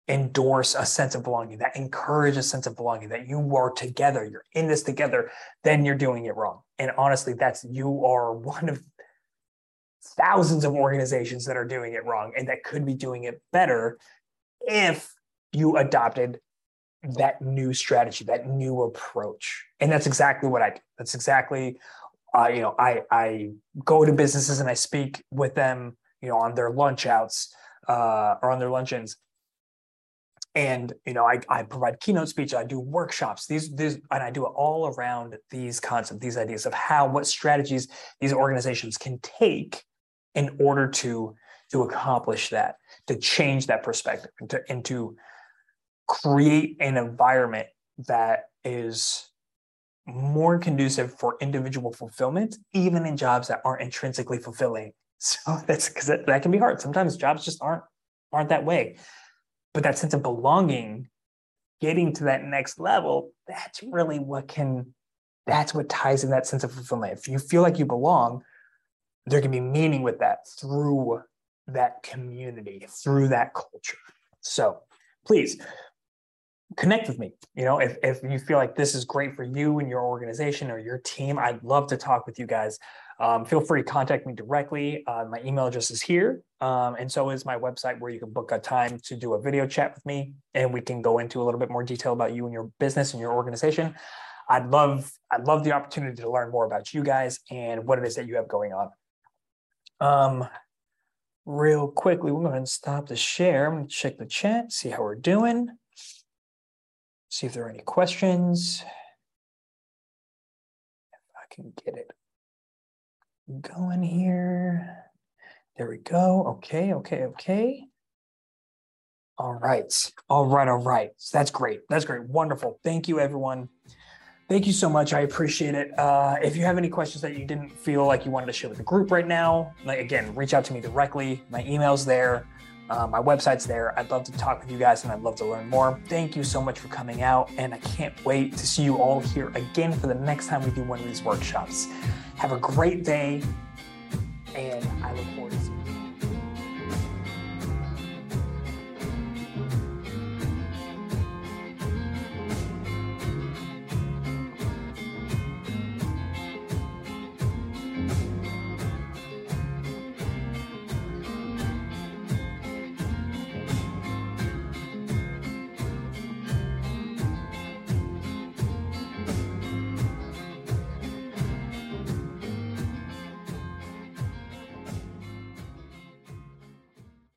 [SPEAKER 1] endorse a sense of belonging, that encourage a sense of belonging, that you are together, you're in this together, then you're doing it wrong. And honestly, that's you are one of thousands of organizations that are doing it wrong and that could be doing it better if you adopted that new strategy, that new approach. And that's exactly what I do. That's exactly, uh, you know, I I go to businesses and I speak with them you know, on their lunch outs uh, or on their luncheons. And you know, I, I provide keynote speech, I do workshops, these, these, and I do it all around these concepts, these ideas of how, what strategies these organizations can take in order to to accomplish that, to change that perspective, and to, and to create an environment that is more conducive for individual fulfillment, even in jobs that aren't intrinsically fulfilling so that's because that, that can be hard. Sometimes jobs just aren't aren't that way. But that sense of belonging, getting to that next level, that's really what can that's what ties in that sense of fulfillment. If you feel like you belong, there can be meaning with that through that community, through that culture. So please connect with me. You know, if, if you feel like this is great for you and your organization or your team, I'd love to talk with you guys. Um, feel free to contact me directly. Uh, my email address is here, um, and so is my website where you can book a time to do a video chat with me, and we can go into a little bit more detail about you and your business and your organization. I'd love I'd love the opportunity to learn more about you guys and what it is that you have going on. Um, real quickly, we're going to stop the share. I'm going to check the chat, see how we're doing, see if there are any questions. If I can get it going here. There we go. Okay, okay, okay. All right. All right. All right. That's great. That's great. Wonderful. Thank you, everyone. Thank you so much. I appreciate it. Uh, if you have any questions that you didn't feel like you wanted to share with the group right now, like again, reach out to me directly. My email's there. Uh, my website's there. I'd love to talk with you guys and I'd love to learn more. Thank you so much for coming out. And I can't wait to see you all here again for the next time we do one of these workshops. Have a great day, and I look forward to seeing you.